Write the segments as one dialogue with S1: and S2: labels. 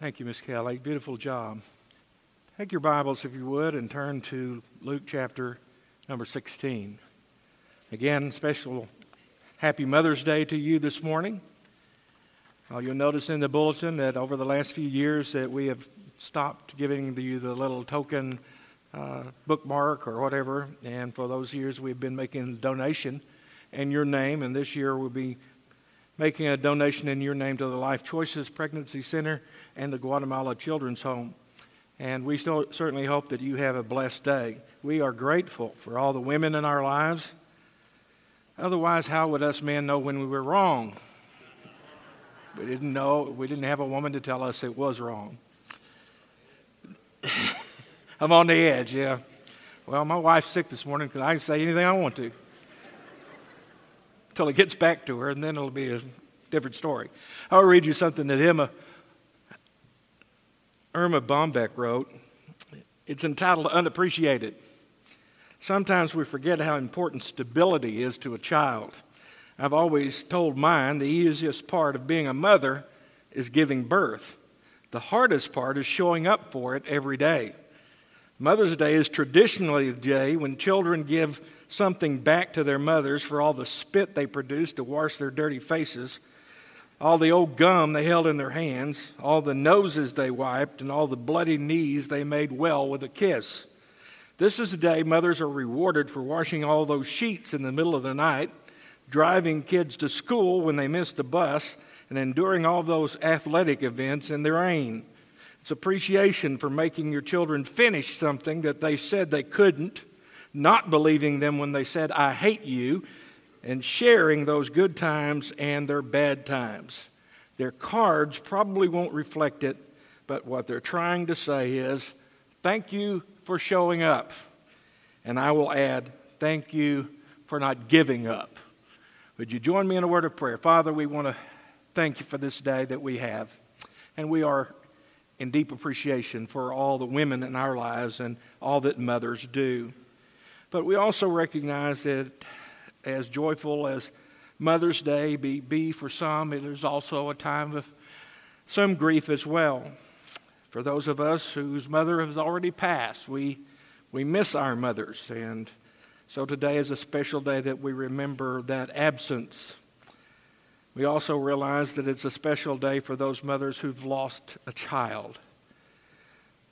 S1: Thank you, Miss Kelly. Beautiful job. Take your Bibles, if you would, and turn to Luke chapter number 16. Again, special happy Mother's Day to you this morning. Uh, you'll notice in the bulletin that over the last few years that we have stopped giving you the little token uh, bookmark or whatever. And for those years, we've been making a donation in your name. And this year, we'll be making a donation in your name to the Life Choices Pregnancy Center and the Guatemala Children's Home. And we certainly hope that you have a blessed day. We are grateful for all the women in our lives. Otherwise, how would us men know when we were wrong? We didn't know, we didn't have a woman to tell us it was wrong. I'm on the edge, yeah. Well, my wife's sick this morning because I can say anything I want to until it gets back to her, and then it'll be a different story. I'll read you something that Emma Erma Bombeck wrote. It's entitled Unappreciated. Sometimes we forget how important stability is to a child. I've always told mine the easiest part of being a mother is giving birth. The hardest part is showing up for it every day. Mother's Day is traditionally the day when children give something back to their mothers for all the spit they produced to wash their dirty faces all the old gum they held in their hands, all the noses they wiped, and all the bloody knees they made well with a kiss. This is the day mothers are rewarded for washing all those sheets in the middle of the night, driving kids to school when they missed the bus, and enduring all those athletic events in the rain. It's appreciation for making your children finish something that they said they couldn't, not believing them when they said, I hate you, and sharing those good times and their bad times. Their cards probably won't reflect it, but what they're trying to say is, Thank you for showing up. And I will add, Thank you for not giving up. Would you join me in a word of prayer? Father, we want to thank you for this day that we have. And we are in deep appreciation for all the women in our lives and all that mothers do. But we also recognize that as joyful as Mother's Day be, be for some, it is also a time of some grief as well. For those of us whose mother has already passed, we, we miss our mothers. And so today is a special day that we remember that absence. We also realize that it's a special day for those mothers who've lost a child.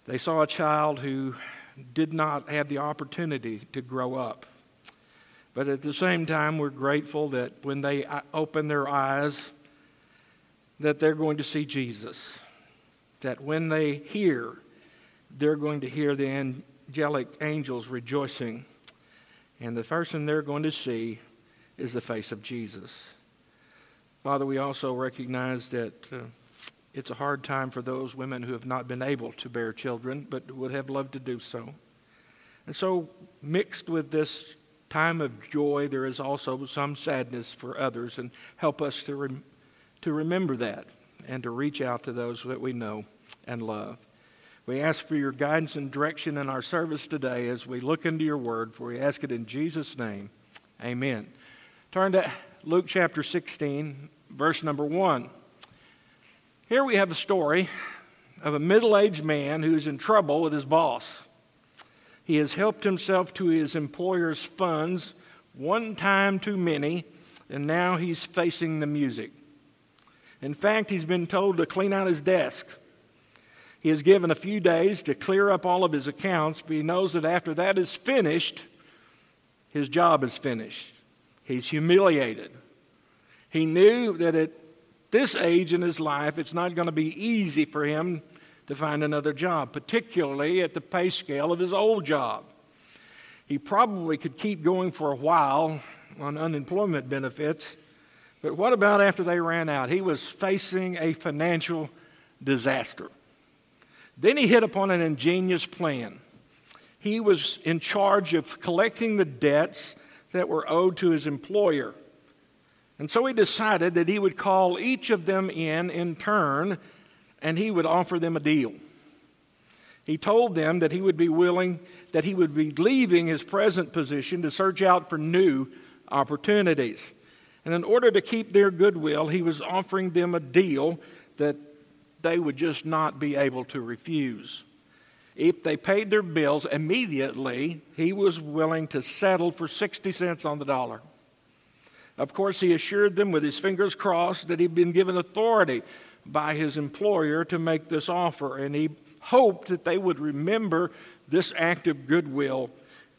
S1: They saw a child who did not have the opportunity to grow up. But at the same time, we're grateful that when they open their eyes, that they're going to see Jesus. That when they hear, they're going to hear the angelic angels rejoicing. And the first thing they're going to see is the face of Jesus. Father, we also recognize that uh, it's a hard time for those women who have not been able to bear children, but would have loved to do so. And so, mixed with this time of joy, there is also some sadness for others, and help us to, rem- to remember that and to reach out to those that we know and love. We ask for your guidance and direction in our service today as we look into your word, for we ask it in Jesus' name. Amen. Turn to Luke chapter 16, verse number 1. Here we have a story of a middle aged man who's in trouble with his boss. He has helped himself to his employer's funds one time too many, and now he's facing the music. In fact, he's been told to clean out his desk. He is given a few days to clear up all of his accounts, but he knows that after that is finished, his job is finished. He's humiliated. He knew that at this age in his life, it's not going to be easy for him to find another job, particularly at the pay scale of his old job. He probably could keep going for a while on unemployment benefits, but what about after they ran out? He was facing a financial disaster. Then he hit upon an ingenious plan. He was in charge of collecting the debts that were owed to his employer. And so he decided that he would call each of them in in turn and he would offer them a deal. He told them that he would be willing, that he would be leaving his present position to search out for new opportunities. And in order to keep their goodwill, he was offering them a deal that they would just not be able to refuse. If they paid their bills immediately, he was willing to settle for 60 cents on the dollar. Of course, he assured them with his fingers crossed that he'd been given authority by his employer to make this offer, and he hoped that they would remember this act of goodwill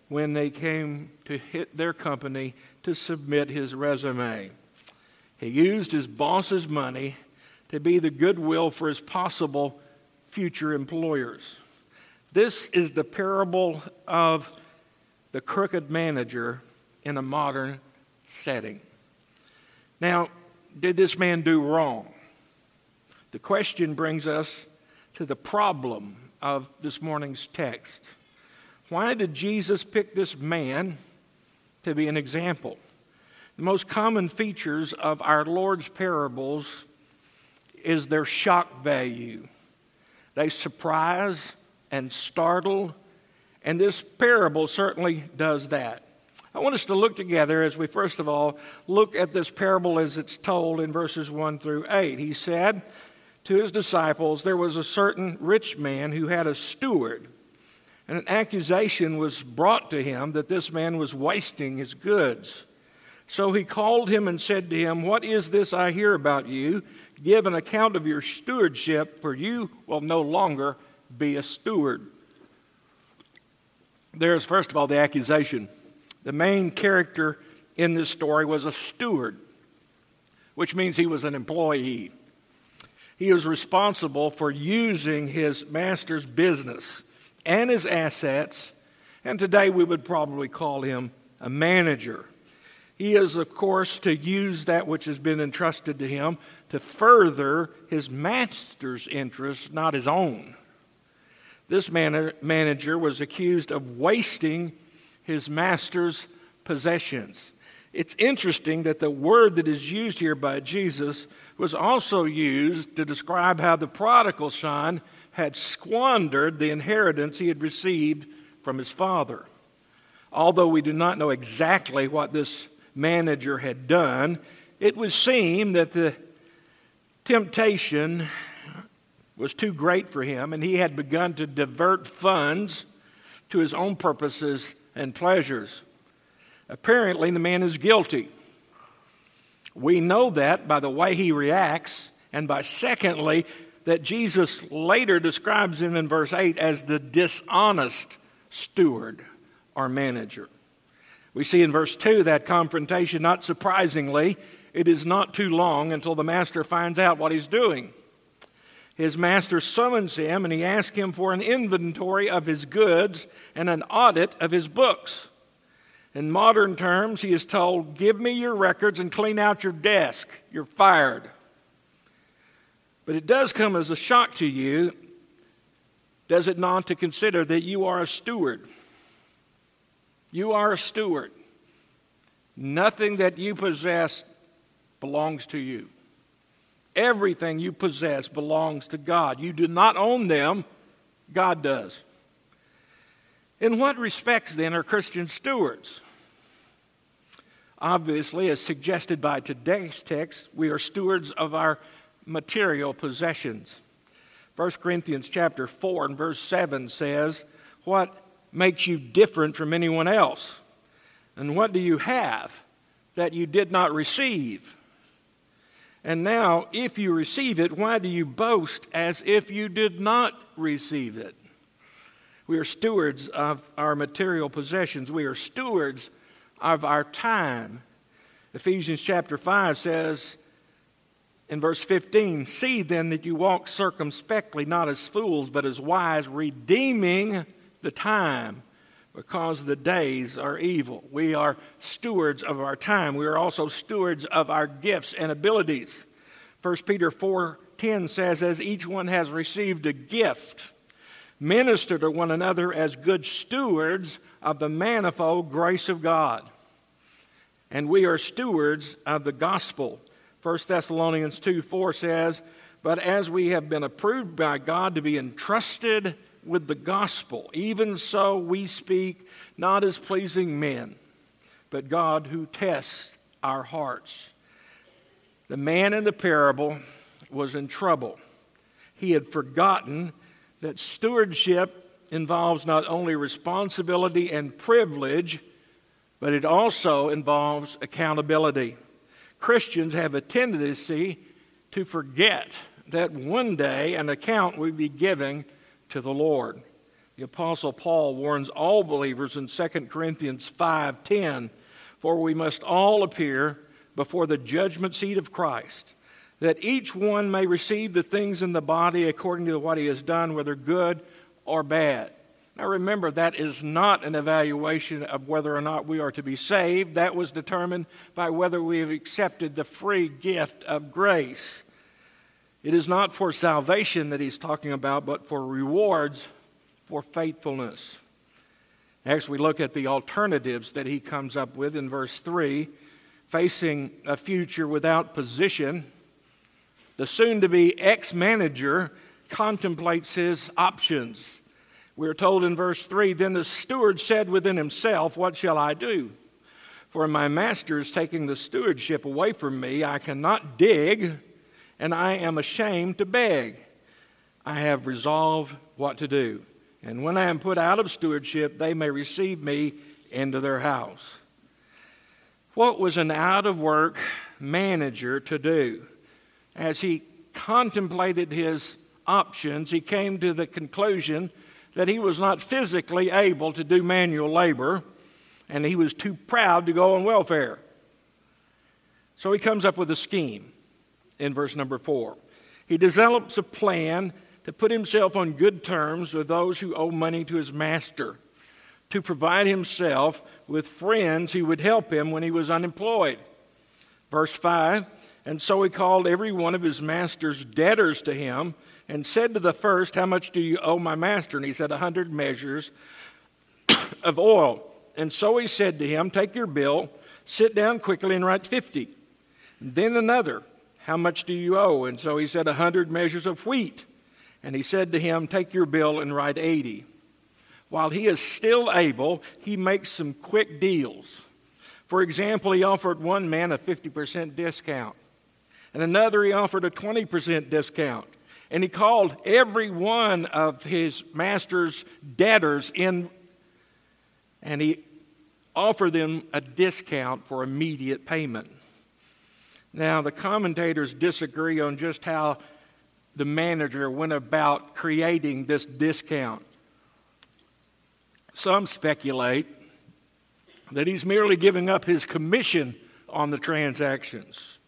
S1: when they came to hit their company to submit his resume. He used his boss's money to be the goodwill for his possible future employers. This is the parable of the crooked manager in a modern setting. Now, did this man do wrong? The question brings us to the problem of this morning's text. Why did Jesus pick this man to be an example? The most common features of our Lord's parables is their shock value. They surprise and startle, and this parable certainly does that. I want us to look together as we first of all look at this parable as it's told in verses 1 through 8. He said to his disciples, There was a certain rich man who had a steward, and an accusation was brought to him that this man was wasting his goods. So he called him and said to him, What is this I hear about you? Give an account of your stewardship, for you will no longer be a steward. There's, first of all, the accusation. The main character in this story was a steward, which means he was an employee. He was responsible for using his master's business and his assets, and today we would probably call him a manager. He is, of course, to use that which has been entrusted to him to further his master's interests, not his own. This man- manager was accused of wasting his master's possessions. It's interesting that the word that is used here by Jesus was also used to describe how the prodigal son had squandered the inheritance he had received from his father. Although we do not know exactly what this manager had done, it would seem that the temptation was too great for him, and he had begun to divert funds to his own purposes and pleasures. Apparently, the man is guilty. We know that by the way he reacts, and by secondly, that Jesus later describes him in verse 8 as the dishonest steward or manager. We see in verse 2 that confrontation, not surprisingly, it is not too long until the master finds out what he's doing. His master summons him and he asks him for an inventory of his goods and an audit of his books. In modern terms, he is told, Give me your records and clean out your desk. You're fired. But it does come as a shock to you, does it not, to consider that you are a steward? You are a steward. Nothing that you possess belongs to you. Everything you possess belongs to God. You do not own them, God does. In what respects, then, are Christian stewards? Obviously, as suggested by today's text, we are stewards of our material possessions. 1 Corinthians chapter 4 and verse 7 says, What makes you different from anyone else? And what do you have that you did not receive? And now, if you receive it, why do you boast as if you did not receive it? We are stewards of our material possessions. We are stewards of our time. Ephesians chapter 5 says in verse 15 See then that you walk circumspectly, not as fools, but as wise, redeeming the time because the days are evil. We are stewards of our time. We are also stewards of our gifts and abilities. 1 Peter 4:10 says as each one has received a gift, minister to one another as good stewards of the manifold grace of God. And we are stewards of the gospel. 1 Thessalonians 2 4 says, But as we have been approved by God to be entrusted with the gospel. Even so, we speak not as pleasing men, but God who tests our hearts. The man in the parable was in trouble. he had forgotten that stewardship involves not only responsibility and privilege, but it also involves accountability. Christians have a tendency to forget that one day an account will be given to the Lord. The apostle Paul warns all believers in 2 Corinthians 5:10, "For we must all appear before the judgment seat of Christ, that each one may receive the things in the body according to what he has done, whether good or bad." Now remember, that is not an evaluation of whether or not we are to be saved. That was determined by whether we have accepted the free gift of grace. It is not for salvation that he's talking about, but for rewards for faithfulness. Next, we look at the alternatives that he comes up with in verse 3 facing a future without position. The soon to be ex manager contemplates his options. We are told in verse 3 Then the steward said within himself, What shall I do? For my master is taking the stewardship away from me. I cannot dig and I am ashamed to beg. I have resolved what to do. And when I am put out of stewardship, they may receive me into their house. What was an out of work manager to do? As he contemplated his options, he came to the conclusion that he was not physically able to do manual labor and he was too proud to go on welfare. So he comes up with a scheme in verse number four. He develops a plan to put himself on good terms with those who owe money to his master, to provide himself with friends who would help him when he was unemployed. Verse 5 And so he called every one of his master's debtors to him and said to the first, How much do you owe my master? And he said, A hundred measures of oil. And so he said to him, Take your bill, sit down quickly, and write fifty. then another, how much do you owe? And so he said, A hundred measures of wheat. And he said to him, Take your bill and write 80. While he is still able, he makes some quick deals. For example, he offered one man a 50% discount, and another he offered a 20% discount. And he called every one of his master's debtors in, and he offered them a discount for immediate payment. Now, the commentators disagree on just how the manager went about creating this discount. Some speculate that he's merely giving up his commission on the transactions.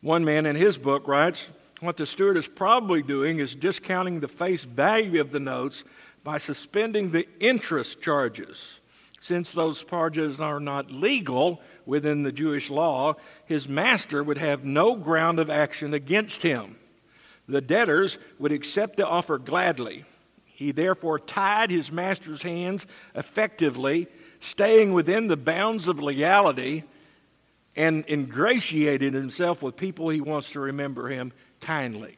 S1: One man in his book writes what the steward is probably doing is discounting the face value of the notes by suspending the interest charges. Since those charges are not legal, within the Jewish law, his master would have no ground of action against him. The debtors would accept the offer gladly. He therefore tied his master's hands effectively, staying within the bounds of legality, and ingratiated himself with people he wants to remember him kindly.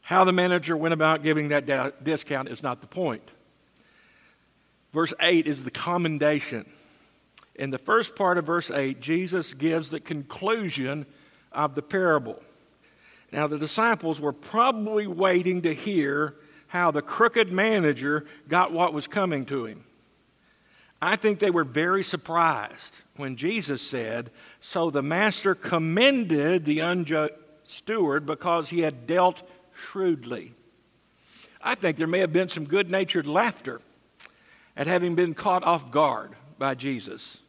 S1: How the manager went about giving that discount is not the point. Verse 8 is the commendation. In the first part of verse 8, Jesus gives the conclusion of the parable. Now, the disciples were probably waiting to hear how the crooked manager got what was coming to him. I think they were very surprised when Jesus said, So the master commended the unjust steward because he had dealt shrewdly. I think there may have been some good natured laughter at having been caught off guard by Jesus.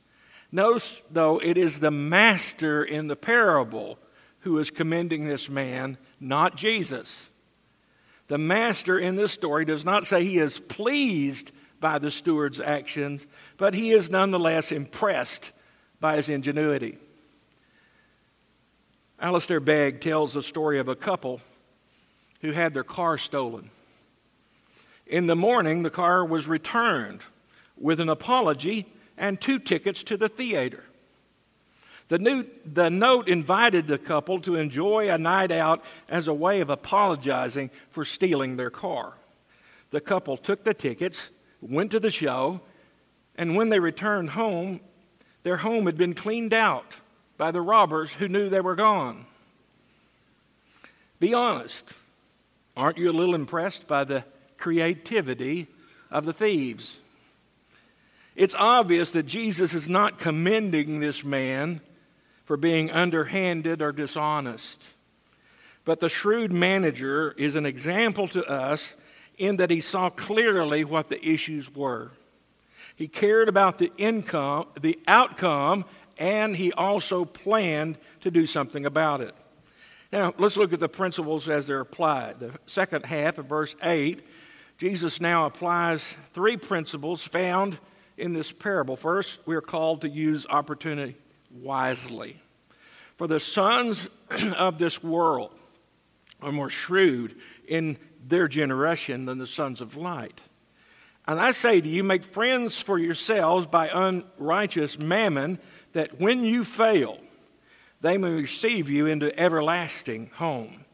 S1: Notice, though, it is the master in the parable who is commending this man, not Jesus. The master in this story does not say he is pleased by the steward's actions, but he is nonetheless impressed by his ingenuity. Alistair Begg tells the story of a couple who had their car stolen. In the morning, the car was returned with an apology and two tickets to the theater. The, new, the note invited the couple to enjoy a night out as a way of apologizing for stealing their car. The couple took the tickets, went to the show, and when they returned home, their home had been cleaned out by the robbers who knew they were gone. Be honest. Aren't you a little impressed by the creativity of the thieves? It's obvious that Jesus is not commending this man for being underhanded or dishonest. But the shrewd manager is an example to us in that he saw clearly what the issues were. He cared about the income, the outcome, and he also planned to do something about it. Now, let's look at the principles as they're applied. The second half of verse 8, Jesus now applies three principles found in this parable. First, we are called to use opportunity wisely. For the sons of this world are more shrewd in their generation than the sons of light. And I say to you, make friends for yourselves by unrighteous mammon, that when you fail, they may receive you into everlasting home.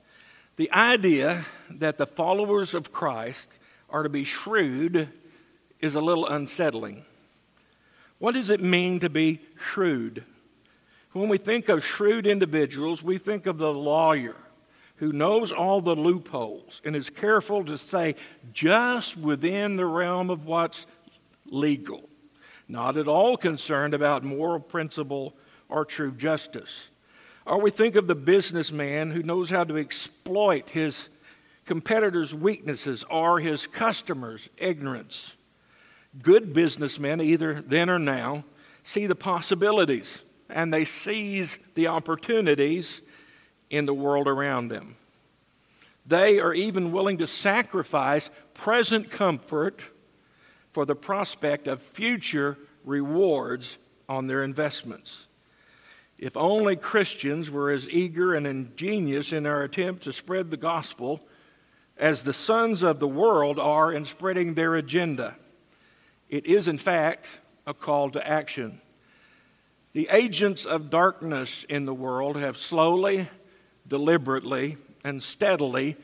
S1: The idea that the followers of Christ are to be shrewd is a little unsettling. What does it mean to be shrewd? When we think of shrewd individuals, we think of the lawyer who knows all the loopholes and is careful to say just within the realm of what's legal, not at all concerned about moral principle or true justice. Or we think of the businessman who knows how to exploit his competitors' weaknesses or his customers' ignorance. Good businessmen, either then or now, see the possibilities and they seize the opportunities in the world around them. They are even willing to sacrifice present comfort for the prospect of future rewards on their investments. If only Christians were as eager and ingenious in our attempt to spread the gospel as the sons of the world are in spreading their agenda. It is, in fact, a call to action. The agents of darkness in the world have slowly, deliberately, and steadily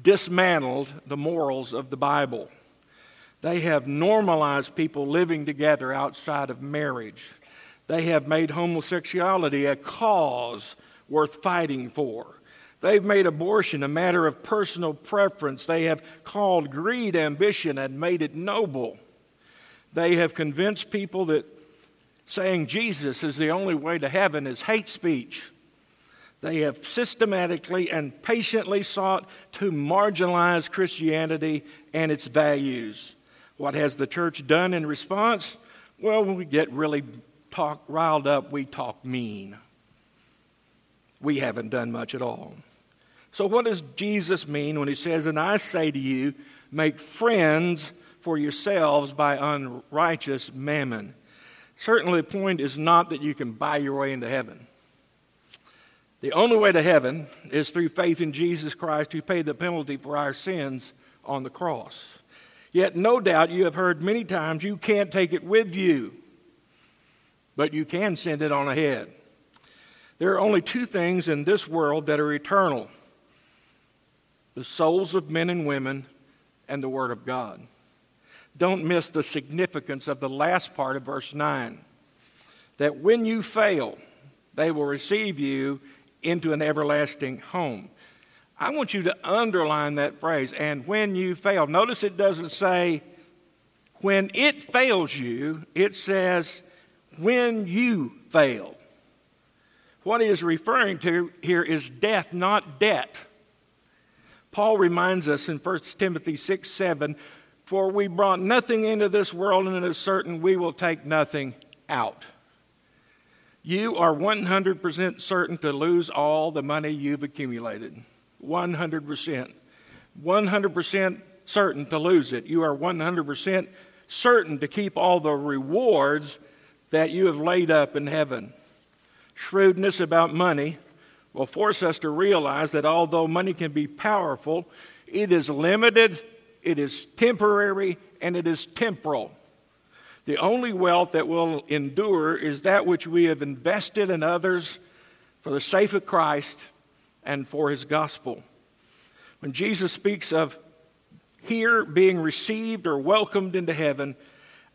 S1: dismantled the morals of the Bible. They have normalized people living together outside of marriage. They have made homosexuality a cause worth fighting for. They've made abortion a matter of personal preference. They have called greed ambition and made it noble. They have convinced people that saying Jesus is the only way to heaven is hate speech. They have systematically and patiently sought to marginalize Christianity and its values. What has the church done in response? Well, when we get really talk, riled up, we talk mean. We haven't done much at all. So, what does Jesus mean when he says, And I say to you, make friends for yourselves by unrighteous mammon? Certainly, the point is not that you can buy your way into heaven. The only way to heaven is through faith in Jesus Christ, who paid the penalty for our sins on the cross. Yet, no doubt, you have heard many times you can't take it with you, but you can send it on ahead. There are only two things in this world that are eternal the souls of men and women, and the Word of God. Don't miss the significance of the last part of verse 9 that when you fail, they will receive you into an everlasting home. I want you to underline that phrase, and when you fail. Notice it doesn't say when it fails you, it says when you fail. What he is referring to here is death, not debt. Paul reminds us in 1 Timothy 6 7 For we brought nothing into this world, and it is certain we will take nothing out. You are 100% certain to lose all the money you've accumulated. 100%. 100% certain to lose it. You are 100% certain to keep all the rewards that you have laid up in heaven. Shrewdness about money will force us to realize that although money can be powerful, it is limited, it is temporary, and it is temporal. The only wealth that will endure is that which we have invested in others for the sake of Christ and for his gospel. When Jesus speaks of here being received or welcomed into heaven,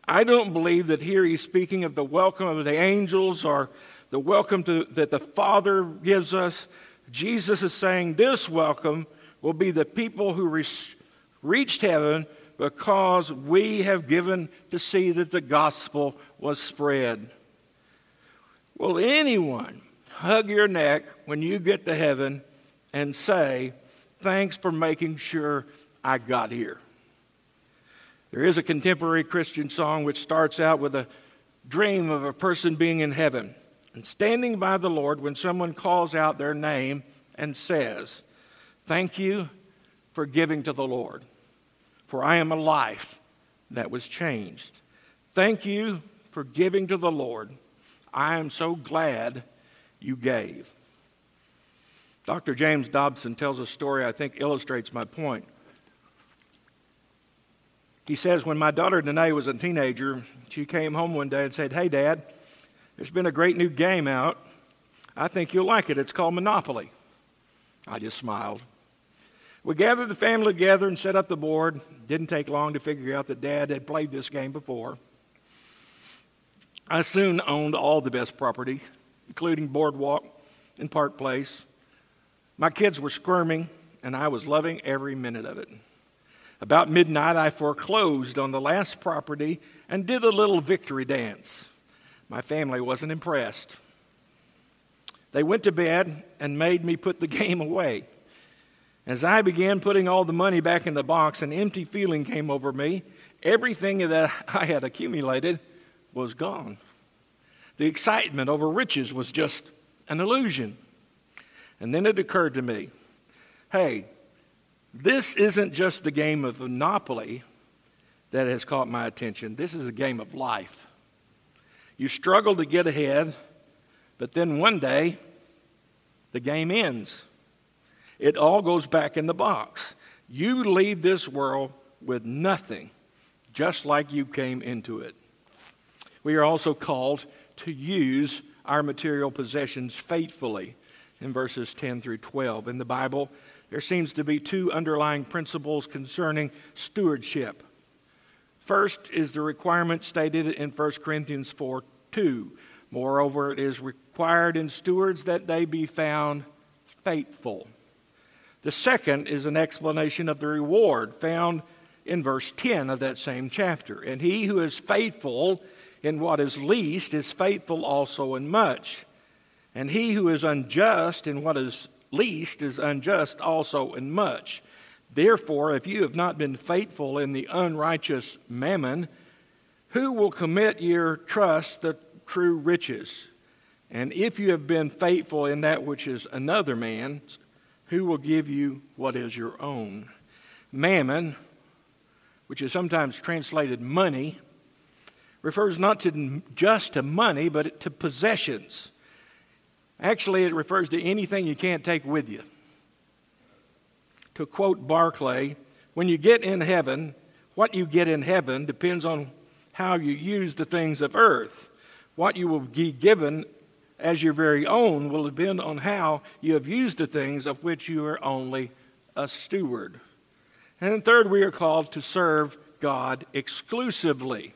S1: I don't believe that here he's speaking of the welcome of the angels or the welcome to, that the Father gives us. Jesus is saying this welcome will be the people who re- reached heaven because we have given to see that the gospel was spread. Will anyone hug your neck when you get to heaven and say, Thanks for making sure I got here? There is a contemporary Christian song which starts out with a dream of a person being in heaven and standing by the Lord when someone calls out their name and says, Thank you for giving to the Lord, for I am a life that was changed. Thank you for giving to the Lord. I am so glad you gave. Dr. James Dobson tells a story I think illustrates my point. He says, When my daughter Danae was a teenager, she came home one day and said, Hey, Dad, there's been a great new game out. I think you'll like it. It's called Monopoly. I just smiled. We gathered the family together and set up the board. Didn't take long to figure out that Dad had played this game before. I soon owned all the best property, including Boardwalk and Park Place. My kids were squirming, and I was loving every minute of it. About midnight, I foreclosed on the last property and did a little victory dance. My family wasn't impressed. They went to bed and made me put the game away. As I began putting all the money back in the box, an empty feeling came over me. Everything that I had accumulated was gone. The excitement over riches was just an illusion. And then it occurred to me hey, this isn't just the game of Monopoly that has caught my attention, this is a game of life. You struggle to get ahead, but then one day, the game ends. It all goes back in the box. You leave this world with nothing, just like you came into it. We are also called to use our material possessions faithfully in verses 10 through 12. In the Bible, there seems to be two underlying principles concerning stewardship. First is the requirement stated in 1 Corinthians 4 2. Moreover, it is required in stewards that they be found faithful. The second is an explanation of the reward found in verse 10 of that same chapter. And he who is faithful in what is least is faithful also in much. And he who is unjust in what is least is unjust also in much. Therefore, if you have not been faithful in the unrighteous mammon, who will commit your trust the true riches? And if you have been faithful in that which is another man's, who will give you what is your own? Mammon, which is sometimes translated money, refers not to just to money, but to possessions. Actually, it refers to anything you can't take with you. To quote Barclay, when you get in heaven, what you get in heaven depends on how you use the things of earth. What you will be given as your very own will depend on how you have used the things of which you are only a steward. And then, third, we are called to serve God exclusively.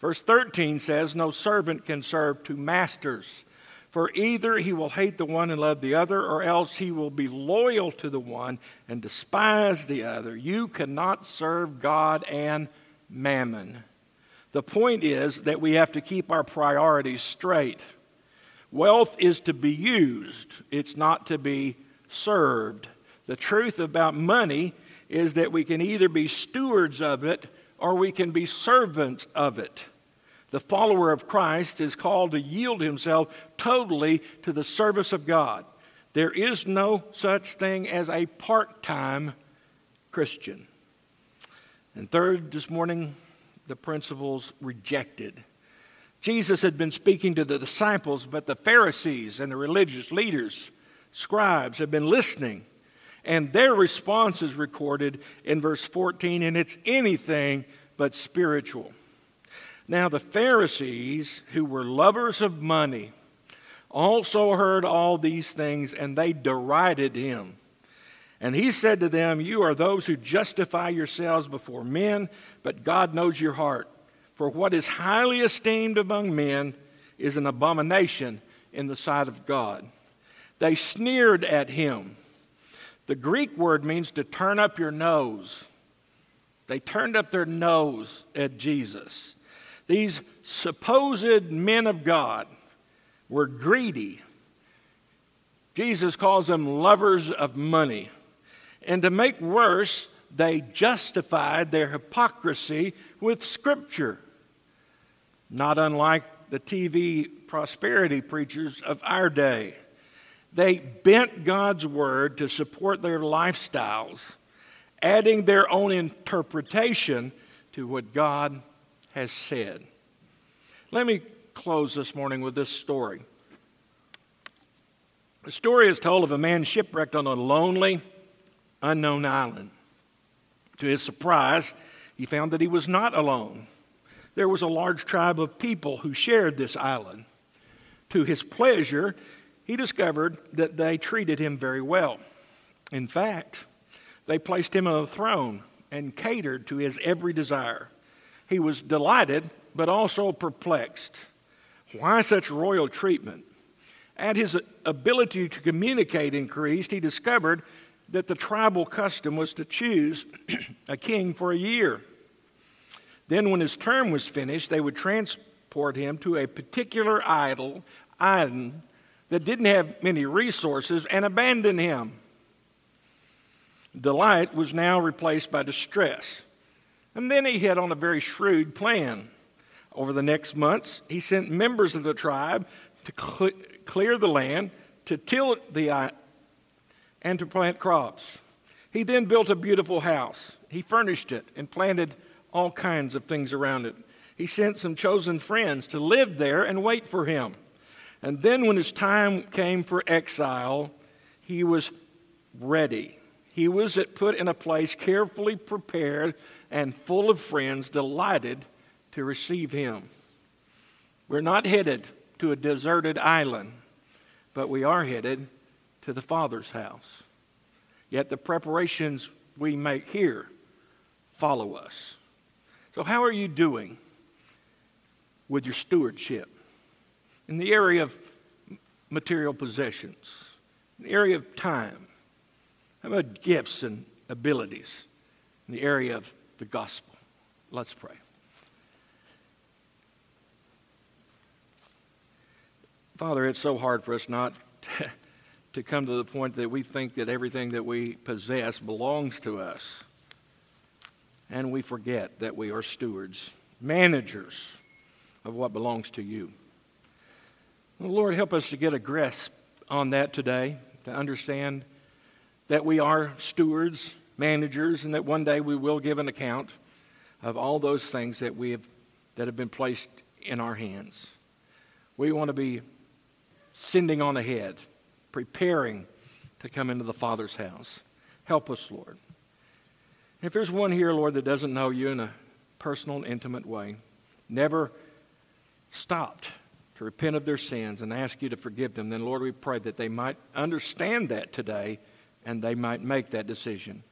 S1: Verse 13 says, No servant can serve two masters. For either he will hate the one and love the other, or else he will be loyal to the one and despise the other. You cannot serve God and mammon. The point is that we have to keep our priorities straight. Wealth is to be used, it's not to be served. The truth about money is that we can either be stewards of it or we can be servants of it. The follower of Christ is called to yield himself totally to the service of God. There is no such thing as a part time Christian. And third, this morning, the principles rejected. Jesus had been speaking to the disciples, but the Pharisees and the religious leaders, scribes, had been listening. And their response is recorded in verse 14, and it's anything but spiritual. Now, the Pharisees, who were lovers of money, also heard all these things, and they derided him. And he said to them, You are those who justify yourselves before men, but God knows your heart. For what is highly esteemed among men is an abomination in the sight of God. They sneered at him. The Greek word means to turn up your nose. They turned up their nose at Jesus. These supposed men of God were greedy. Jesus calls them lovers of money. And to make worse, they justified their hypocrisy with Scripture. Not unlike the TV prosperity preachers of our day. They bent God's word to support their lifestyles, adding their own interpretation to what God has said. Let me close this morning with this story. The story is told of a man shipwrecked on a lonely, unknown island. To his surprise, he found that he was not alone. There was a large tribe of people who shared this island. To his pleasure, he discovered that they treated him very well. In fact, they placed him on a throne and catered to his every desire. He was delighted, but also perplexed. Why such royal treatment? As his ability to communicate increased, he discovered that the tribal custom was to choose a king for a year. Then, when his term was finished, they would transport him to a particular idol, island that didn't have many resources and abandon him. Delight was now replaced by distress. And then he hit on a very shrewd plan. Over the next months, he sent members of the tribe to cl- clear the land, to till the and to plant crops. He then built a beautiful house. He furnished it and planted all kinds of things around it. He sent some chosen friends to live there and wait for him. And then, when his time came for exile, he was ready. He was put in a place carefully prepared and full of friends delighted to receive him. We're not headed to a deserted island, but we are headed to the Father's house. Yet the preparations we make here follow us. So, how are you doing with your stewardship in the area of material possessions, in the area of time? How about gifts and abilities in the area of the gospel? Let's pray. Father, it's so hard for us not to, to come to the point that we think that everything that we possess belongs to us and we forget that we are stewards, managers of what belongs to you. Lord, help us to get a grasp on that today, to understand that we are stewards, managers, and that one day we will give an account of all those things that we have that have been placed in our hands. We want to be sending on ahead, preparing to come into the Father's house. Help us, Lord. If there's one here, Lord, that doesn't know you in a personal and intimate way, never stopped to repent of their sins and ask you to forgive them, then, Lord, we pray that they might understand that today and they might make that decision.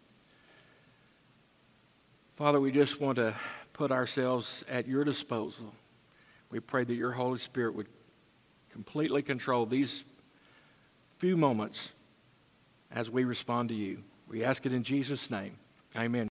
S1: Father, we just want to put ourselves at your disposal. We pray that your Holy Spirit would completely control these few moments as we respond to you. We ask it in Jesus' name. Amen.